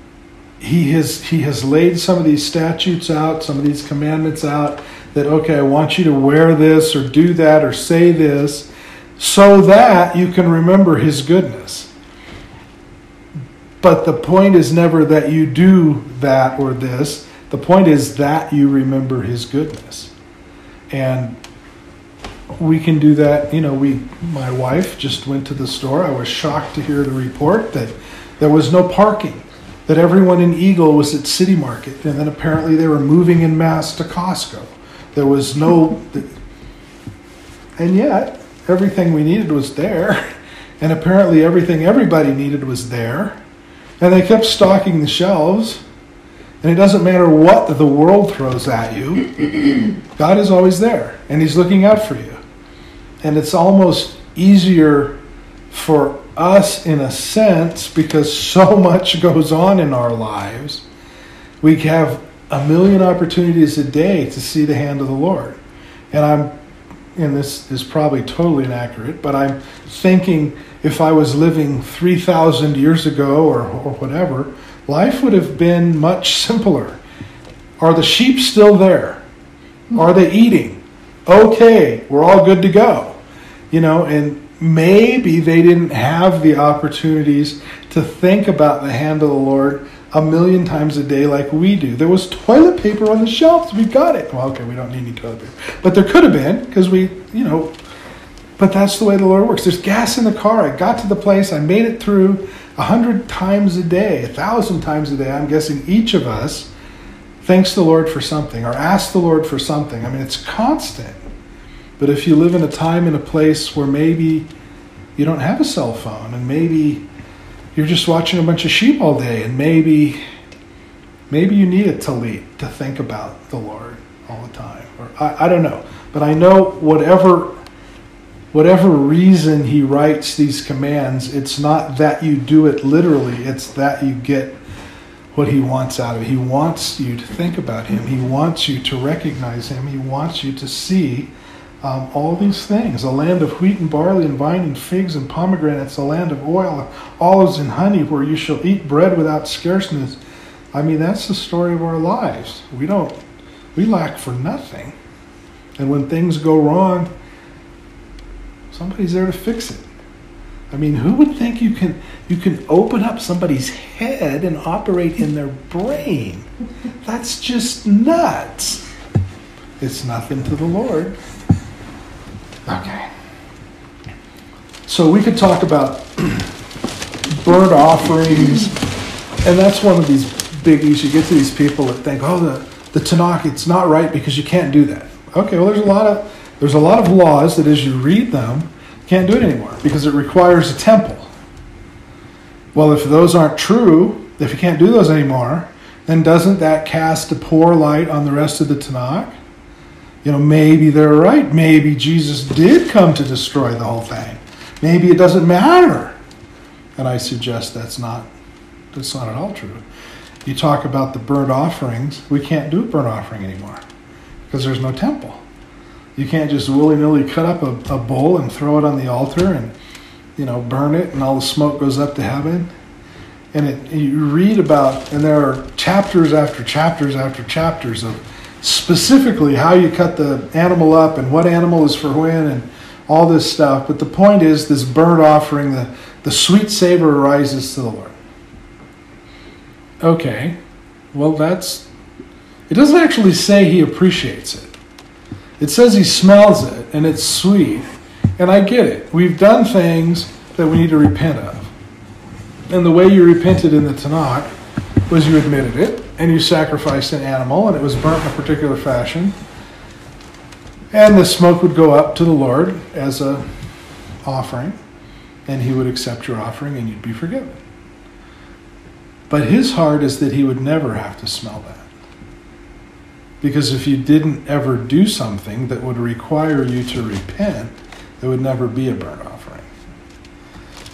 A: he has he has laid some of these statutes out, some of these commandments out that okay, I want you to wear this or do that or say this so that you can remember his goodness. But the point is never that you do that or this. The point is that you remember his goodness. And we can do that. You know, we my wife just went to the store. I was shocked to hear the report that there was no parking. That everyone in Eagle was at City Market, and then apparently they were moving in mass to Costco. There was no, and yet everything we needed was there. *laughs* And apparently everything everybody needed was there. And they kept stocking the shelves. And it doesn't matter what the world throws at you, *clears throat* God is always there. And He's looking out for you. And it's almost easier for us in a sense because so *laughs* much goes on in our lives. We have a million opportunities a day to see the hand of the Lord. And I'm and this is probably totally inaccurate, but I'm thinking if I was living 3,000 years ago or, or whatever, life would have been much *laughs* simpler. Are the sheep still there? Are they eating? okay, we're all good to go. You know, and maybe they didn't have the opportunities to think about the hand of the Lord a million times a day like we do. There was toilet paper on the shelves. We got it. Well, okay, we don't need any toilet paper. But there could have been because we, you know, but that's the way the Lord works. There's gas in the car. I got to the place. I made it through a hundred times a day, a thousand times a day. I'm guessing each of us thanks the Lord for something or asks the Lord for something. I mean, it's constant. But if you live in a time and a place where maybe you don't have a cell phone and maybe you're just watching a bunch of sheep all day and maybe maybe you need a talit to think about the Lord all the time. Or I, I don't know. But I know whatever whatever reason he writes these commands, it's not that you do it literally, it's that you get what he wants out of it. He wants you to think about him. He wants you to recognize him. He wants you to see um, all these things a land of wheat and barley and vine and figs and pomegranates, a land of oil, olives and honey, where you shall eat bread without scarceness. I mean, that's the story of our lives. We don't, we lack for nothing. And when things go wrong, somebody's there to fix it. I mean, who would think you can you can open up somebody's head and operate in their brain? That's just nuts. It's nothing to the Lord. Okay. So we could talk about *clears throat* burnt offerings, and that's one of these biggies. You get to these people that think, oh, the, the Tanakh, it's not right because you can't do that. Okay, well, there's a lot of there's a lot of laws that as you read them, can't do it anymore because it requires a temple. Well, if those aren't true, if you can't do those anymore, then doesn't that cast a poor light on the rest of the Tanakh? You know, maybe they're right. Maybe Jesus did come to destroy the whole thing. Maybe it doesn't matter. And I suggest that's not that's not at all true. You talk about the burnt offerings, we can't do a burnt offering anymore because there's no temple. You can't just willy-nilly cut up a, a bowl and throw it on the altar and you know burn it and all the smoke goes up to heaven and it, you read about and there are chapters after chapters after chapters of specifically how you cut the animal up and what animal is for when and all this stuff. But the point is, this burnt offering, the, the sweet savor rises to the Lord. Okay, well, that's. It doesn't actually say he appreciates it, it says he smells it and it's sweet. And I get it. We've done things that we need to repent of. And the way you repented in the Tanakh was you admitted it and you sacrificed an animal and it was burnt in a particular fashion. And the smoke would go up to the Lord as a offering, and he would accept your offering and you'd be forgiven. But his heart is that he would never have to smell that. Because if you didn't ever do something that would require you to repent, there would never be a burnt offering.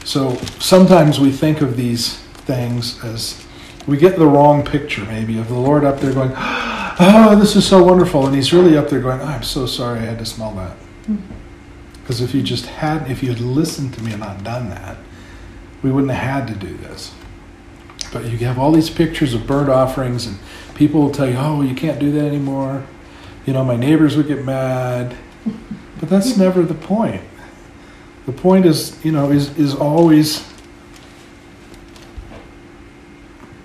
A: So sometimes we think of these things as we get the wrong picture maybe of the Lord up there going, *gasps* oh, this is so wonderful. And he's really up there going, oh, I'm so sorry I had to smell that. Hmm. Because if you just had, if you had listened to me and not done that, we wouldn't have had to do this. But you have all these pictures of burnt offerings, and people will tell you, oh, you can't do that anymore. You know, my neighbors would get mad. But that's *laughs* never the point. The point is, you know, is, is always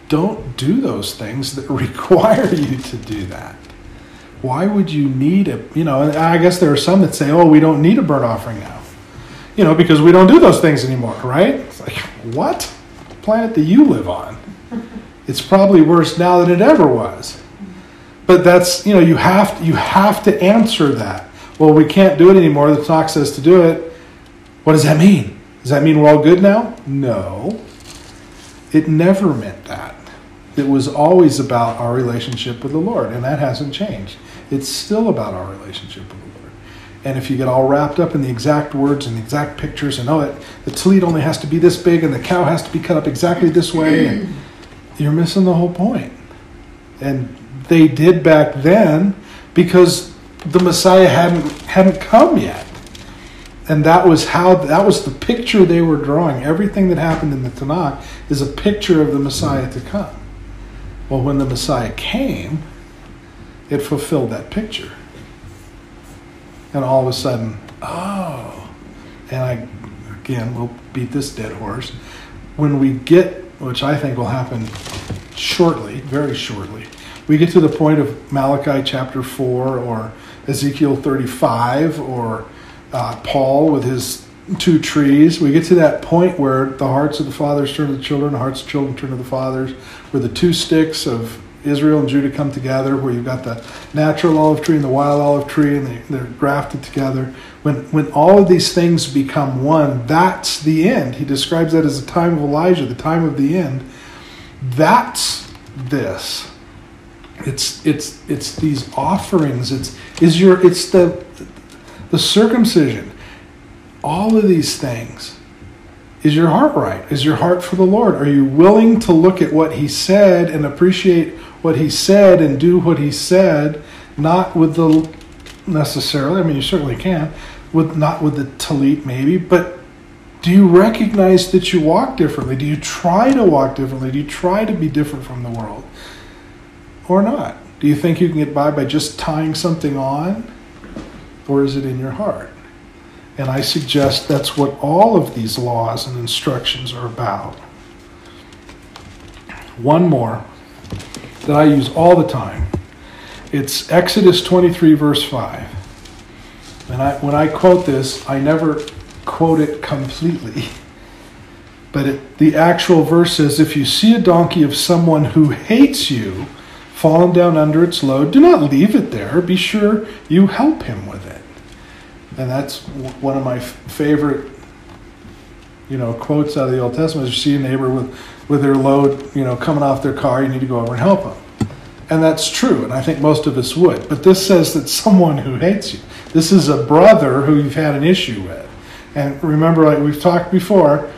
A: don't do those things that *laughs* require you to do that. Why would you need a, you know, I guess there are some that say, oh, we don't need a burnt offering now, you know, because we don't do those things anymore, right? It's like, what? planet that you live on. It's probably worse now than it ever was. But that's, you know, you have to, you have to answer that. Well, we can't do it anymore. The talk says to do it. What does that mean? Does that mean we're all good now? No. It never meant that. It was always about our relationship with the Lord, and that hasn't changed. It's still about our relationship with the Lord. And if you get all wrapped up in the exact words and the exact pictures, and oh, it, the tallit only has to be this big, and the cow has to be cut up exactly this way, and you're missing the whole point. And they did back then because the Messiah hadn't hadn't come yet. And that was how that was the picture they were drawing. Everything that happened in the Tanakh is a picture of the Messiah to come. Well, when the Messiah came, it fulfilled that picture. and all of a sudden, oh, and I, again, we'll beat this dead horse. When we get, which I think will happen shortly, very shortly, we get to the point of Malachi chapter 4 or Ezekiel 35 or uh, Paul with his two trees. We get to that point where the hearts of the fathers turn to the children, the hearts of children turn to the fathers, where the two sticks of Israel and Judah come together, where you've got the natural olive tree and the wild olive tree, and they, they're grafted together. When, when all of these things become one, that's the end. He describes that as the time of Elijah, the time of the end. That's this. It's it's it's these offerings. It's is your it's the the circumcision. All of these things. Is your heart right? Is your heart for the Lord? Are you willing to look at what He said and appreciate what He said and do what He said, not with the necessarily. I mean, you certainly can, with not with the talit maybe, but do you recognize that you walk differently? Do you try to walk differently? Do you try to be different from the world? Or not? Do you think you can get by by just tying something on? Or is it in your heart? And I suggest that's what all of these laws and instructions are about. One more that I use all the time. It's Exodus 23, verse 5. And I, when I quote this, I never quote it completely. But it, the actual verse says If you see a donkey of someone who hates you fallen down under its load, do not leave it there. Be sure you help him with it. And that's one of my favorite, you know, quotes out of the Old Testament. Is you see a neighbor with, with their load, you know, coming off their car, you need to go over and help them. And that's true, and I think most of us would. But this says that someone who hates you. This is a brother who you've had an issue with. And remember, like we've talked before,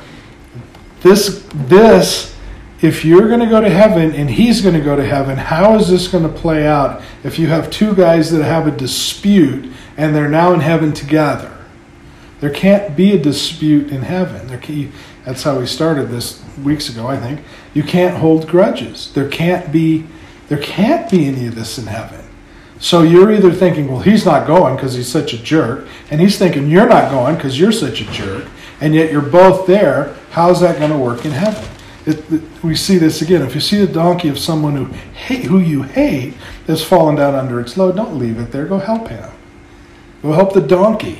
A: this this if you're going to go to heaven and he's going to go to heaven, how is this going to play out if you have two guys that have a dispute and they're now in heaven together? There can't be a dispute in heaven. Can, that's how we started this weeks ago, I think. You can't hold grudges. There can't be there can't be any of this in heaven. So you're either thinking, well, he's not going because he's such a jerk, and he's thinking you're not going because you're such a jerk, and yet you're both there. How's that going to work in heaven? It, it, we see this again. If you see the donkey of someone who hate, who you hate that's fallen down under its load, don't leave it there. Go help him. Go help the donkey.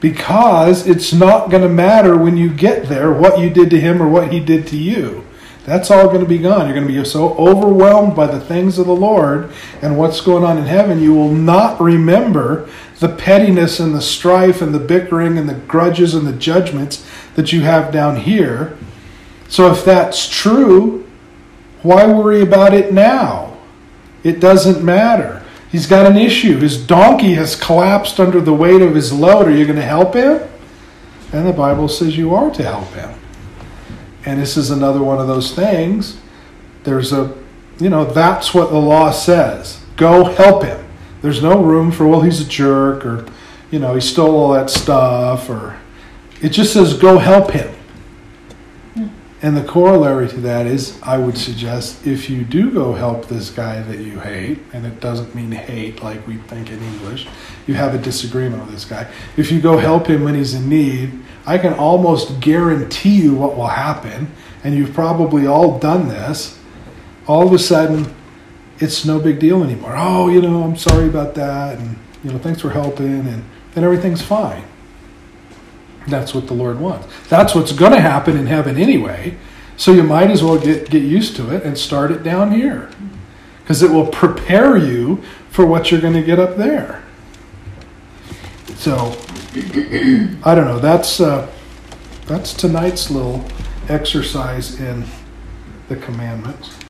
A: Because it's not going to matter when you get there what you did to him or what he did to you. That's all going to be gone. You're going to be so overwhelmed by the things of the Lord and what's going on in heaven, you will not remember the pettiness and the strife and the bickering and the grudges and the judgments that you have down here. So if that's true, why worry about it now? It doesn't matter. He's got an issue. His donkey has collapsed under the weight of his load. Are you going to help him? And the Bible says you are to help him. And this is another one of those things. There's a, you know, that's what the law says. Go help him. There's no room for, well, he's a jerk or, you know, he stole all that stuff or it just says go help him. And the corollary to that is, I would suggest if you do go help this guy that you hate, and it doesn't mean hate like we think in English, you have a disagreement with this guy. If you go help him when he's in need, I can almost guarantee you what will happen, and you've probably all done this. All of a sudden, it's no big deal anymore. Oh, you know, I'm sorry about that, and you know, thanks for helping, and then everything's fine. That's what the Lord wants. That's what's going to happen in heaven anyway. So you might as well get, get used to it and start it down here. Because it will prepare you for what you're going to get up there. So, *clears throat* I don't know. That's, uh, that's tonight's little exercise in the commandments.